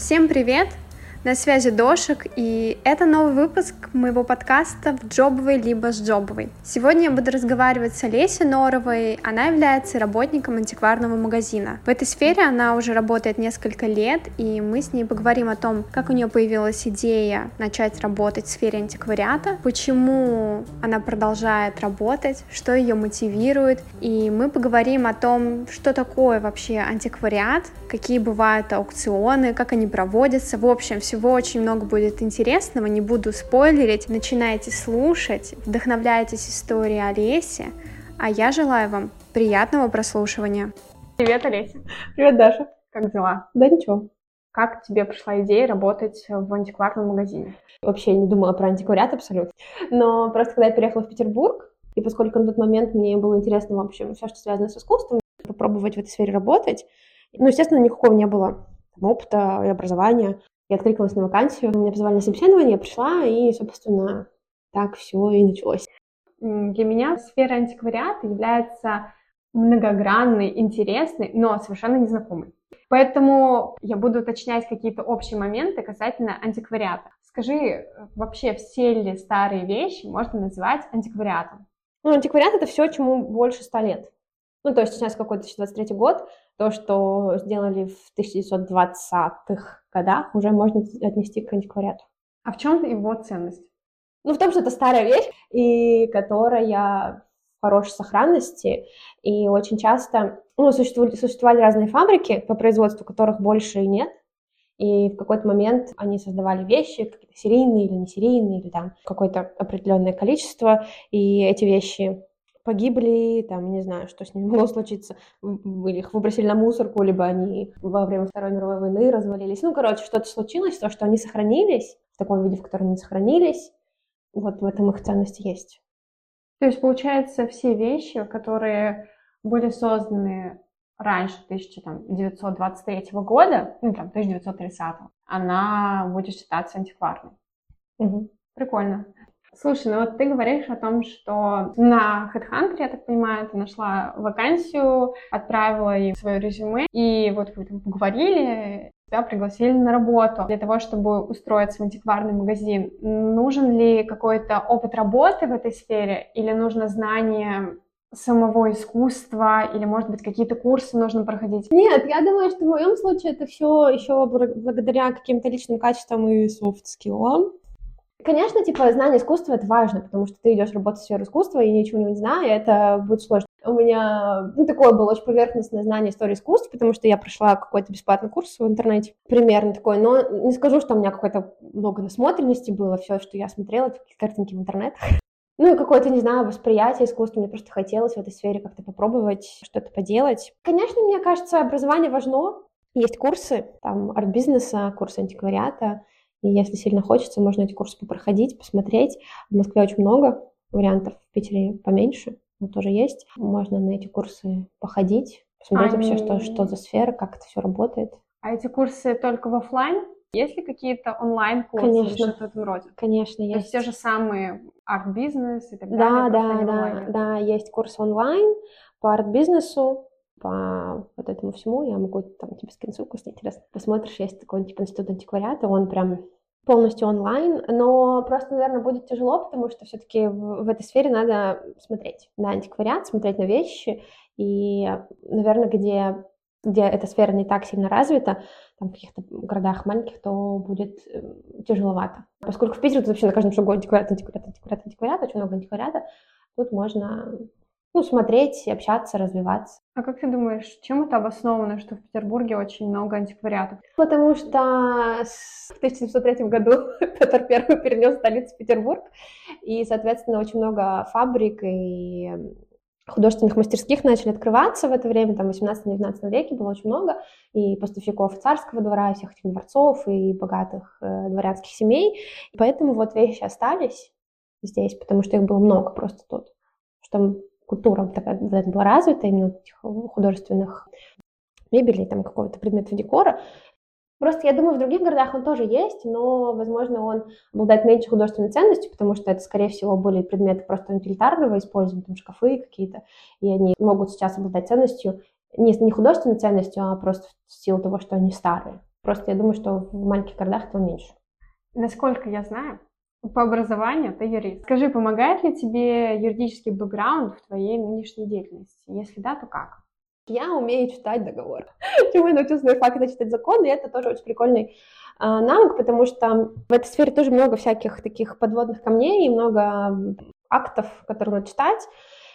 Всем привет! На связи Дошик, и это новый выпуск моего подкаста в джобовой либо с джобовой. Сегодня я буду разговаривать с Олесей Норовой, она является работником антикварного магазина. В этой сфере она уже работает несколько лет, и мы с ней поговорим о том, как у нее появилась идея начать работать в сфере антиквариата, почему она продолжает работать, что ее мотивирует, и мы поговорим о том, что такое вообще антиквариат, какие бывают аукционы, как они проводятся, в общем, всего очень много будет интересного, не буду спойлерить. Начинайте слушать, вдохновляйтесь историей Олеси, а я желаю вам приятного прослушивания. Привет, Олеся. Привет, Даша. Как дела? Да ничего. Как тебе пришла идея работать в антикварном магазине? Вообще не думала про антиквариат абсолютно. Но просто когда я переехала в Петербург, и поскольку на тот момент мне было интересно, в общем, все, что связано с искусством, попробовать в этой сфере работать, ну, естественно, никакого не было опыта и образования. Я откликнулась на вакансию, меня позвали на собеседование, я пришла, и, собственно, так все и началось. Для меня сфера антиквариата является многогранной, интересной, но совершенно незнакомой. Поэтому я буду уточнять какие-то общие моменты касательно антиквариата. Скажи, вообще все ли старые вещи можно называть антиквариатом? Ну, антиквариат — это все, чему больше ста лет. Ну, то есть сейчас какой-то 2023 год, то, что сделали в 1920-х годах, уже можно отнести к антиквариату. А в чем его ценность? Ну, в том, что это старая вещь, и которая в хорошей сохранности, и очень часто, ну, существовали, существовали разные фабрики, по производству которых больше и нет, и в какой-то момент они создавали вещи, какие-то серийные или не серийные, или там какое-то определенное количество, и эти вещи погибли, там, не знаю, что с ними могло случиться, или их выбросили на мусорку, либо они во время Второй мировой войны развалились. Ну, короче, что-то случилось, то, что они сохранились в таком виде, в котором они сохранились, вот в этом их ценность есть. То есть, получается, все вещи, которые были созданы раньше 1923 года, ну, там, 1930, она будет считаться антикварной. Угу. Прикольно. Слушай, ну вот ты говоришь о том, что на HeadHunter, я так понимаю, ты нашла вакансию, отправила ей свое резюме, и вот вы там поговорили, тебя пригласили на работу для того, чтобы устроиться в антикварный магазин. Нужен ли какой-то опыт работы в этой сфере или нужно знание самого искусства или, может быть, какие-то курсы нужно проходить? Нет, я думаю, что в моем случае это все еще благодаря каким-то личным качествам и софт-скиллам. Конечно, типа, знание искусства — это важно, потому что ты идешь работать в сферу искусства и ничего не зная, это будет сложно. У меня ну, такое было очень поверхностное знание истории искусства, потому что я прошла какой-то бесплатный курс в интернете, примерно такой, но не скажу, что у меня какой-то много насмотренности было, все, что я смотрела, это картинки в интернетах. Ну и какое-то, не знаю, восприятие искусства. Мне просто хотелось в этой сфере как-то попробовать что-то поделать. Конечно, мне кажется, образование важно. Есть курсы, там, арт-бизнеса, курсы антиквариата, и если сильно хочется, можно эти курсы попроходить, посмотреть. В Москве очень много вариантов, в Питере поменьше, но тоже есть. Можно на эти курсы походить, посмотреть Они... вообще, что, что за сфера, как это все работает. А эти курсы только в офлайн? Есть ли какие-то онлайн-курсы Конечно. или что-то в этом роде? Конечно, есть. То есть те же самые арт-бизнес и так да, далее? Да, да, да, да, есть курсы онлайн по арт-бизнесу, по вот этому всему, я могу там тебе скинуть ссылку, если интересно. Посмотришь, есть такой типа институт антиквариата, он прям полностью онлайн, но просто, наверное, будет тяжело, потому что все-таки в, в этой сфере надо смотреть на антиквариат, смотреть на вещи, и, наверное, где, где эта сфера не так сильно развита, там в каких-то городах маленьких, то будет э, тяжеловато. Поскольку в Питере тут вообще на каждом шагу антиквариат, антиквариат, антиквариат, антиквариат, очень много антиквариата, тут можно ну, смотреть, общаться, развиваться. А как ты думаешь, чем это обосновано, что в Петербурге очень много антиквариатов? Потому что в 1703 году Петр I перенес столицу в Петербург, и, соответственно, очень много фабрик и художественных мастерских начали открываться в это время, там, в 18-19 веке было очень много, и поставщиков царского двора, и всех этих дворцов, и богатых э, дворянских семей. И поэтому вот вещи остались здесь, потому что их было много просто тут. Что культура такая была развита, именно этих художественных мебелей, там какого-то предметов декора. Просто я думаю, в других городах он тоже есть, но, возможно, он обладает меньшей художественной ценностью, потому что это, скорее всего, были предметы просто утилитарного использования, там шкафы какие-то, и они могут сейчас обладать ценностью, не, не художественной ценностью, а просто в силу того, что они старые. Просто я думаю, что в маленьких городах этого меньше. Насколько я знаю, по образованию ты юрист. Скажи, помогает ли тебе юридический бэкграунд в твоей нынешней деятельности? Если да, то как? Я умею читать договор. Чему я научилась на факте читать законы, и это тоже очень прикольный а, навык, потому что в этой сфере тоже много всяких таких подводных камней и много актов, которые надо читать.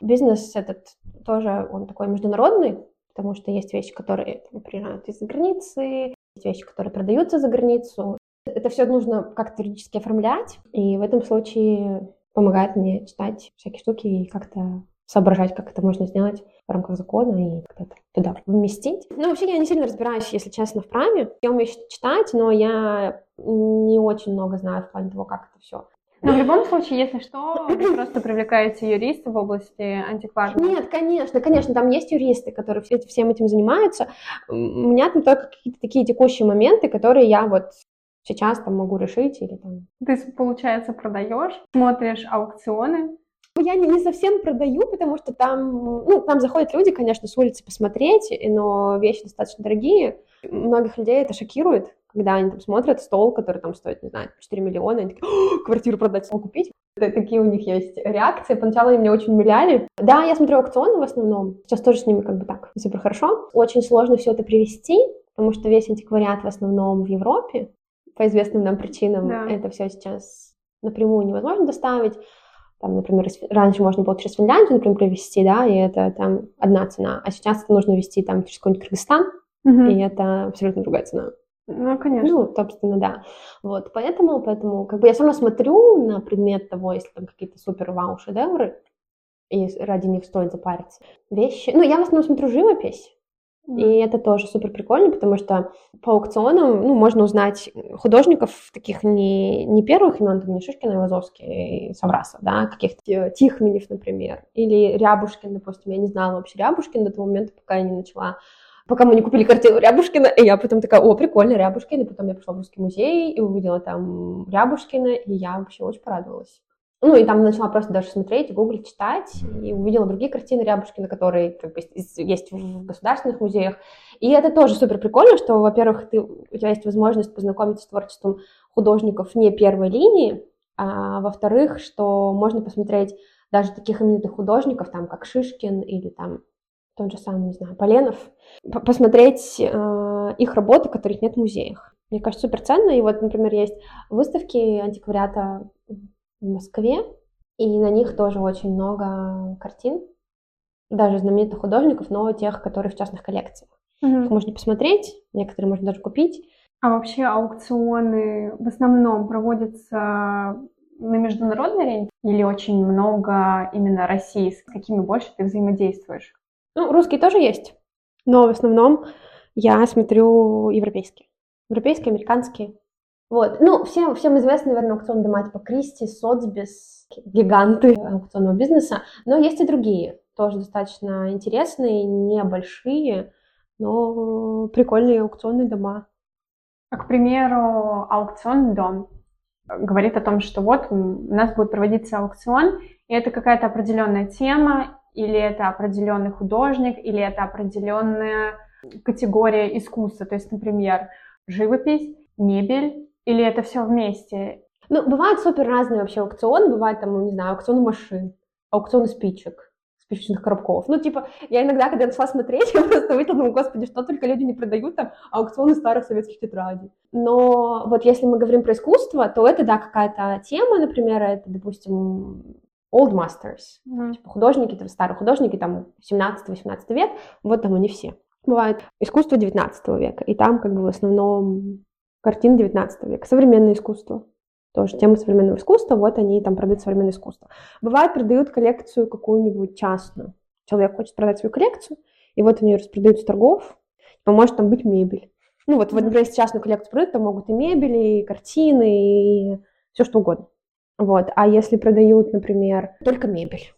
Бизнес этот тоже, он такой международный, потому что есть вещи, которые там, приезжают из-за границы, есть вещи, которые продаются за границу. Это все нужно как-то юридически оформлять, и в этом случае помогает мне читать всякие штуки и как-то соображать, как это можно сделать в рамках закона и как-то туда вместить. Ну, вообще, я не сильно разбираюсь, если честно, в праве. Я умею читать, но я не очень много знаю в плане того, как это все но в любом случае, если что, вы просто привлекаете юристов в области антикварного. Нет, конечно, конечно, там есть юристы, которые всем этим занимаются. У меня там только какие-то такие текущие моменты, которые я вот сейчас там могу решить или там... Ты, получается, продаешь, смотришь аукционы, я не, не совсем продаю, потому что там, ну, там заходят люди, конечно, с улицы посмотреть, но вещи достаточно дорогие. Многих людей это шокирует, когда они там смотрят стол, который там стоит, не знаю, 4 миллиона, они такие, квартиру продать, стол купить. Такие у них есть реакции. Поначалу они меня очень умиляли. Да, я смотрю аукционы в основном. Сейчас тоже с ними как бы так, супер хорошо. Очень сложно все это привести, потому что весь антиквариат в основном в Европе. По известным нам причинам да. это все сейчас напрямую невозможно доставить. Там, например, раньше можно было через Финляндию, например, привезти, да, и это там одна цена, а сейчас это нужно везти там через какой-нибудь Кыргызстан, угу. и это абсолютно другая цена. Ну, конечно. Ну, собственно, да. Вот, поэтому, поэтому, как бы я все равно смотрю на предмет того, если там какие-то супер вау шедевры, и ради них стоит запариться. Вещи. Ну, я в основном смотрю живопись. И это тоже супер прикольно, потому что по аукционам ну, можно узнать художников таких не, не первых имен, там не Шишкина, Лазовский, и Саврасов, да, каких-то Тихменев, например, или Рябушкин, допустим. Я не знала вообще Рябушкин до того момента, пока я не начала пока мы не купили картину Рябушкина, и я потом такая, о, прикольно, Рябушкин, и потом я пошла в Русский музей и увидела там Рябушкина, и я вообще очень порадовалась. Ну, и там начала просто даже смотреть, гуглить, читать, и увидела другие картины Рябушкина, которые как бы, есть в государственных музеях. И это тоже супер прикольно, что, во-первых, ты, у тебя есть возможность познакомиться с творчеством художников не первой линии, а во-вторых, что можно посмотреть даже таких именитых художников, там, как Шишкин или там тот же самый, не знаю, Поленов, посмотреть э, их работы, которых нет в музеях. Мне кажется, супер ценно. И вот, например, есть выставки антиквариата в Москве, и на них тоже очень много картин, даже знаменитых художников, но тех, которые в частных коллекциях. Mm-hmm. Их можно посмотреть, некоторые можно даже купить. А вообще аукционы в основном проводятся на международной арене или очень много именно России? С какими больше ты взаимодействуешь? Ну, русские тоже есть, но в основном я смотрю европейские. Европейские, американские. Вот. Ну, всем, всем известны, наверное, аукционные дома типа Кристи, Соцбис, гиганты аукционного бизнеса, но есть и другие, тоже достаточно интересные, небольшие, но прикольные аукционные дома. А, к примеру, аукционный дом говорит о том, что вот у нас будет проводиться аукцион, и это какая-то определенная тема, или это определенный художник, или это определенная категория искусства, то есть, например, живопись, мебель, или это все вместе? Ну, бывают супер разные вообще аукционы, бывает там, ну, не знаю, аукционы машин, аукционы спичек, спичечных коробков. Ну, типа, я иногда, когда начала смотреть, я просто увидела, думаю, господи, что только люди не продают там аукционы старых советских тетрадей. Но вот если мы говорим про искусство, то это, да, какая-то тема, например, это, допустим, old masters, mm-hmm. типа художники, там, старые художники, там, 17-18 век, вот там они все. Бывает искусство 19 века, и там как бы в основном картин 19 века, современное искусство. Тоже тема современного искусства, вот они там продают современное искусство. Бывает, продают коллекцию какую-нибудь частную. Человек хочет продать свою коллекцию, и вот они ее распродают с торгов, типа, может там быть мебель. Ну вот, вот, например, если частную коллекцию продают, там могут и мебель, и картины, и все что угодно. Вот. А если продают, например, только мебель,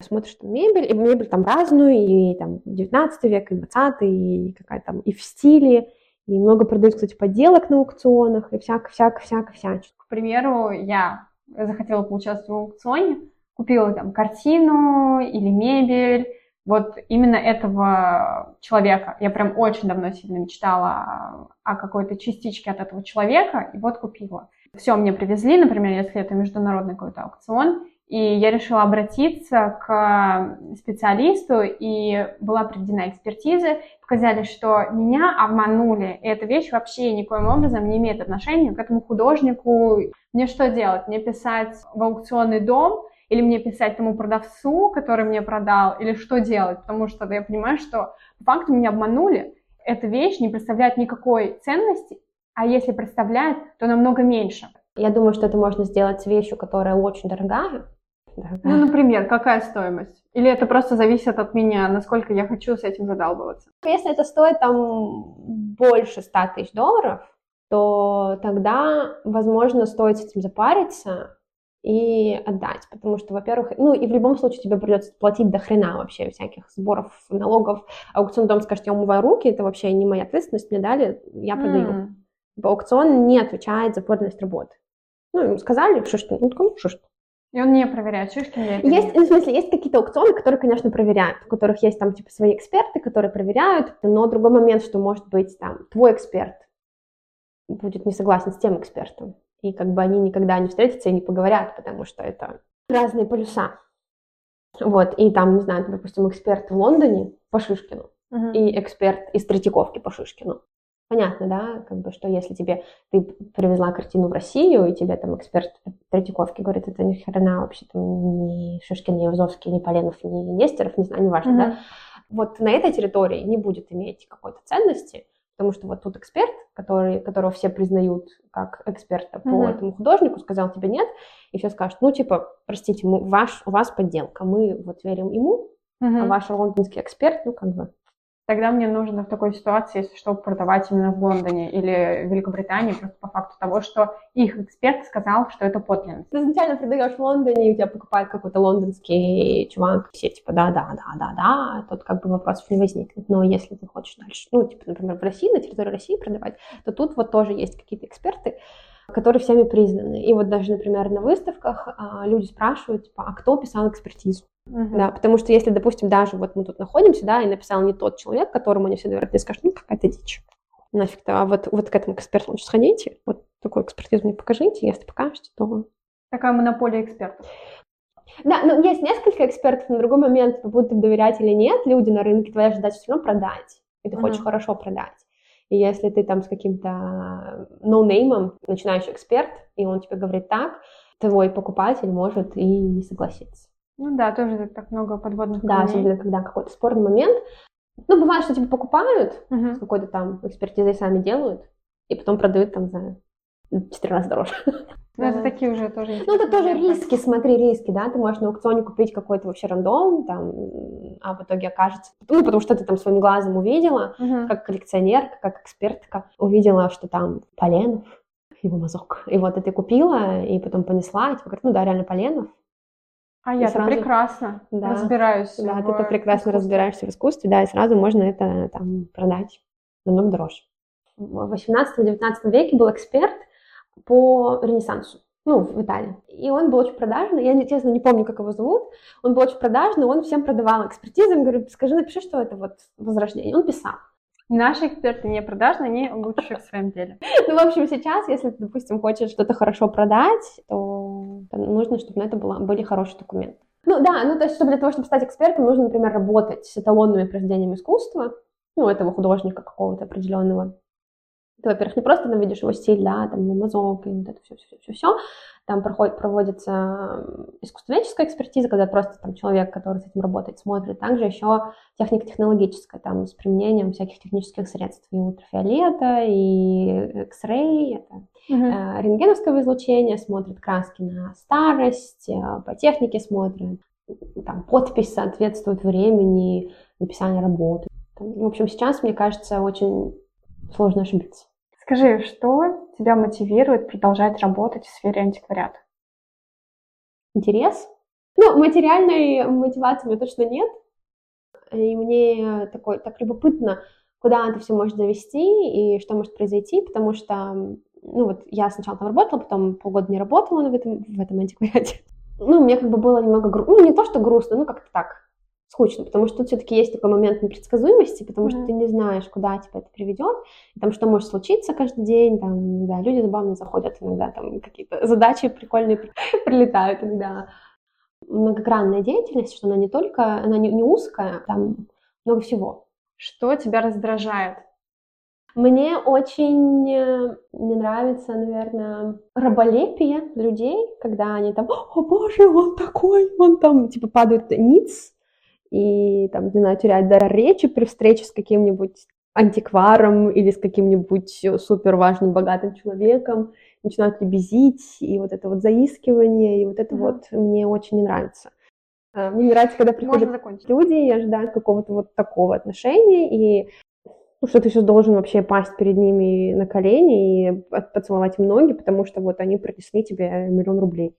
смотришь там мебель, и мебель там разную, и там 19 век, и 20 и какая там, и в стиле, и много продают, кстати, подделок на аукционах, и всяко-всяко-всяко-всячно. К примеру, я захотела поучаствовать в аукционе, купила там картину или мебель, вот именно этого человека. Я прям очень давно сильно мечтала о какой-то частичке от этого человека, и вот купила. Все мне привезли, например, если это международный какой-то аукцион, и я решила обратиться к специалисту, и была проведена экспертиза. Показали, что меня обманули, и эта вещь вообще никоим образом не имеет отношения к этому художнику. Мне что делать? Мне писать в аукционный дом, или мне писать тому продавцу, который мне продал, или что делать? Потому что я понимаю, что по факту меня обманули. Эта вещь не представляет никакой ценности, а если представляет, то намного меньше. Я думаю, что это можно сделать с вещью, которая очень дорогая, ну, например, какая стоимость? Или это просто зависит от меня, насколько я хочу с этим задалбываться? Если это стоит там больше 100 тысяч долларов, то тогда, возможно, стоит с этим запариться и отдать, потому что, во-первых, ну и в любом случае тебе придется платить до хрена вообще всяких сборов, налогов. Аукционный дом скажет, я умываю руки, это вообще не моя ответственность, мне дали, я продаю. Mm. Аукцион не отвечает за подлинность работы. Ну, сказали, что ну, ну что и он не проверяет, шишки мне Есть, ну, в смысле, есть какие-то аукционы, которые, конечно, проверяют, у которых есть там, типа, свои эксперты, которые проверяют, но другой момент, что, может быть, там, твой эксперт будет не согласен с тем экспертом, и как бы они никогда не встретятся и не поговорят, потому что это разные полюса. Вот, и там, не знаю, допустим, эксперт в Лондоне по Шишкину uh-huh. и эксперт из Третьяковки по Шишкину. Понятно, да, как бы, что если тебе, ты привезла картину в Россию, и тебе там эксперт Третьяковки говорит, это ни хрена вообще там ни Шишкин, ни Евзовский, ни Поленов, ни Нестеров, не знаю, неважно, mm-hmm. да, вот на этой территории не будет иметь какой-то ценности, потому что вот тут эксперт, который, которого все признают как эксперта по mm-hmm. этому художнику, сказал тебе нет, и все скажут, ну, типа, простите, мы, ваш, у вас подделка, мы вот верим ему, mm-hmm. а ваш лондонский эксперт, ну, как бы, Тогда мне нужно в такой ситуации, если что, продавать именно в Лондоне или в Великобритании, просто по факту того, что их эксперт сказал, что это подлинность. Ты изначально продаешь в Лондоне, и у тебя покупает какой-то лондонский чувак, все типа да-да-да-да-да, тут как бы вопросов не возникнет. Но если ты хочешь дальше, ну, типа, например, в России, на территории России продавать, то тут вот тоже есть какие-то эксперты, которые всеми признаны. И вот даже, например, на выставках а, люди спрашивают, типа, а кто писал экспертизу? Uh-huh. Да, потому что если, допустим, даже вот мы тут находимся, да, и написал не тот человек, которому они все доверяют, ты скажешь, ну, какая-то дичь. Нафиг-то, а вот, вот к этому эксперту лучше сходите, вот такую экспертизу мне покажите, если покажете, то... Такая монополия экспертов. Да, ну есть несколько экспертов, на другой момент, будут им доверять или нет, люди на рынке, твоя задача все равно продать, и ты uh-huh. хочешь хорошо продать. И если ты там с каким-то ноунеймом, начинающий эксперт, и он тебе говорит так, твой покупатель может и не согласиться. Ну да, тоже так много подводных Да, камней. особенно когда какой-то спорный момент. Ну, бывает, что типа покупают, uh-huh. с какой-то там экспертизой сами делают, и потом продают там за четыре раза дороже. Ну, это такие уже тоже... Ну, это тоже риски, смотри, риски, да, ты можешь на аукционе купить какой-то вообще рандом, там, а в итоге окажется, ну, потому что ты там своим глазом увидела, uh-huh. как коллекционерка, как экспертка, увидела, что там Поленов, его мазок, и вот это купила, и потом понесла, и тебе говорят, ну да, реально Поленов, а я сразу... прекрасно да, разбираюсь. Да, в... ты прекрасно искусстве. разбираешься в искусстве, да, и сразу можно это там продать намного дороже. В 18-19 веке был эксперт по Ренессансу, ну, в Италии. И он был очень продажный, я, честно, не помню, как его зовут. Он был очень продажный, он всем продавал экспертизы, он говорит, скажи, напиши, что это вот возрождение. Он писал. Наши эксперты не продажные, они лучше в своем деле. Ну, в общем, сейчас, если ты, допустим, хочешь что-то хорошо продать, то нужно, чтобы на это было, были хорошие документы. Ну да, ну то есть, чтобы для того, чтобы стать экспертом, нужно, например, работать с эталонными произведениями искусства, ну, этого художника какого-то определенного. Ты, во-первых, не просто там видишь его стиль, да, там, мазок и вот это все-все-все-все, там проходит, проводится искусствоведческая экспертиза, когда просто там человек, который с этим работает, смотрит. Также еще технико-технологическая, там с применением всяких технических средств. И ультрафиолета, и X-ray, это uh-huh. э, рентгеновское излучение, смотрит краски на старость, э, по технике смотрит, там подпись соответствует времени написания работы. В общем, сейчас, мне кажется, очень сложно ошибиться. Скажи, что тебя мотивирует продолжать работать в сфере антиквариата? Интерес? Ну, материальной мотивации у меня точно нет. И мне такой, так любопытно, куда это все может завести и что может произойти, потому что, ну вот, я сначала там работала, потом полгода не работала в этом, в этом антиквариате. Ну, мне как бы было немного грустно, ну, не то, что грустно, ну, как-то так. Скучно, потому что тут все-таки есть такой момент непредсказуемости, потому mm-hmm. что ты не знаешь, куда тебя это приведет, и там что может случиться каждый день, там, да, люди забавно заходят иногда, там какие-то задачи прикольные прилетают иногда. Многогранная деятельность, что она не только, она не, не узкая, там много всего. Что тебя раздражает? Мне очень э, не нравится, наверное, раболепие людей, когда они там, о боже, он такой, он там, типа, падают ниц, и, там, не знаю, терять дар речи при встрече с каким-нибудь антикваром или с каким-нибудь супер важным, богатым человеком, начинают лебезить, и вот это вот заискивание, и вот это mm-hmm. вот мне очень не нравится. А, мне не нравится, когда приходят люди и ожидают какого-то вот такого отношения, и ну, что ты сейчас должен вообще пасть перед ними на колени и поцеловать им ноги, потому что вот они принесли тебе миллион рублей.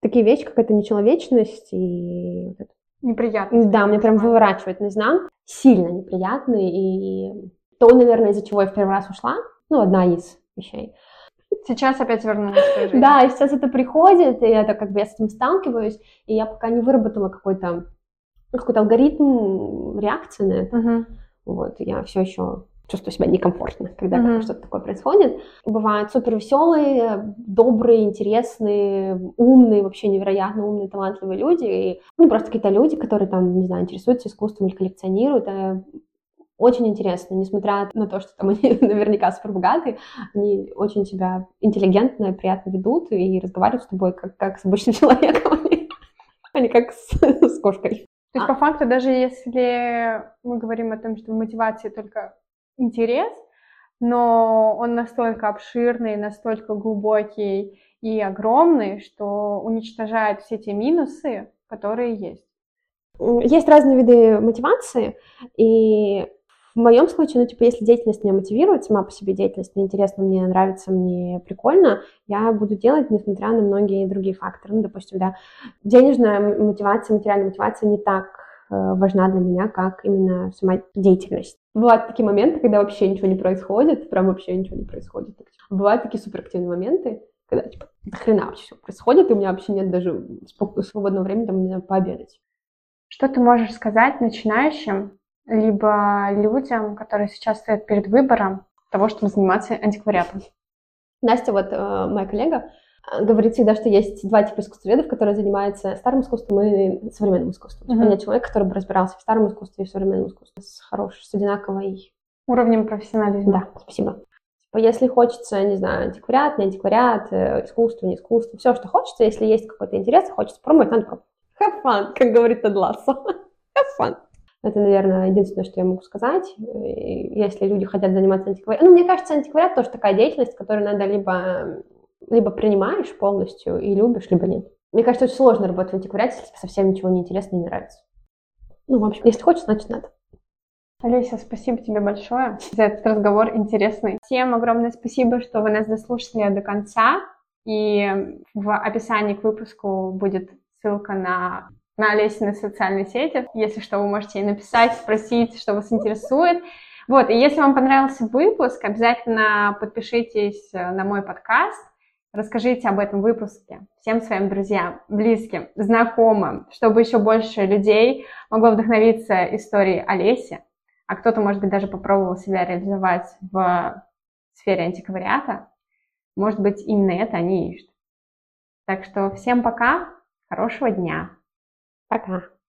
Такие вещи, как это нечеловечность и вот это Неприятно. Да, мне прям выворачивает наизнанку. Сильно неприятный. И то, наверное, из-за чего я в первый раз ушла. Ну, одна из вещей. Сейчас опять вернулась. Да, и сейчас это приходит, и это как бы я с этим сталкиваюсь, и я пока не выработала какой-то какой-то алгоритм реакции на это. Вот, я все еще чувствую себя некомфортно, когда mm-hmm. что-то такое происходит. Бывают супер веселые, добрые, интересные, умные, вообще невероятно умные, талантливые люди. И, ну, просто какие-то люди, которые там, не знаю, интересуются искусством или коллекционируют. Это очень интересно, несмотря на то, что там они наверняка супер они очень себя интеллигентно, приятно ведут и разговаривают с тобой как, как с обычным человеком, а не как с, с кошкой. То есть, а. по факту, даже если мы говорим о том, что в мотивации только интерес, но он настолько обширный, настолько глубокий и огромный, что уничтожает все те минусы, которые есть. Есть разные виды мотивации, и в моем случае, ну, типа, если деятельность меня мотивирует, сама по себе деятельность мне интересна, мне нравится, мне прикольно, я буду делать, несмотря на многие другие факторы. Ну, допустим, да, денежная мотивация, материальная мотивация не так важна для меня, как именно сама деятельность. Бывают такие моменты, когда вообще ничего не происходит, прям вообще ничего не происходит. Бывают такие суперактивные моменты, когда, типа, до хрена вообще все происходит, и у меня вообще нет даже свободного времени там, не пообедать. Что ты можешь сказать начинающим, либо людям, которые сейчас стоят перед выбором того, чтобы заниматься антиквариатом? Настя, вот э, моя коллега, говорит всегда, что есть два типа искусствоведов, которые занимаются старым искусством и современным искусством. Uh-huh. Нет человека, который бы разбирался в старом искусстве и в современном искусстве с хорошей, с одинаковой... Уровнем профессионализма. Да, спасибо. Типа, если хочется, не знаю, антиквариат, не антиквариат, э, искусство, не искусство, все, что хочется, если есть какой-то интерес, хочется пробовать, надо пробовать. Have fun, как говорит Тед Лассо. Have fun. Это, наверное, единственное, что я могу сказать. Если люди хотят заниматься антиквариатом. Ну, мне кажется, антиквариат тоже такая деятельность, которую надо либо либо принимаешь полностью и любишь, либо нет. Мне кажется, очень сложно работать в антиквариате, если совсем ничего не интересно и не нравится. Ну, в общем, если хочешь, значит надо. Олеся, спасибо тебе большое за этот разговор интересный. Всем огромное спасибо, что вы нас дослушали до конца. И в описании к выпуску будет ссылка на, на Олесины социальные сети. Если что, вы можете ей написать, спросить, что вас интересует. Вот, и если вам понравился выпуск, обязательно подпишитесь на мой подкаст. Расскажите об этом выпуске всем своим друзьям, близким, знакомым, чтобы еще больше людей могло вдохновиться историей Олеси, а кто-то, может быть, даже попробовал себя реализовать в сфере антиквариата. Может быть, именно это они ищут. Так что всем пока, хорошего дня. Пока.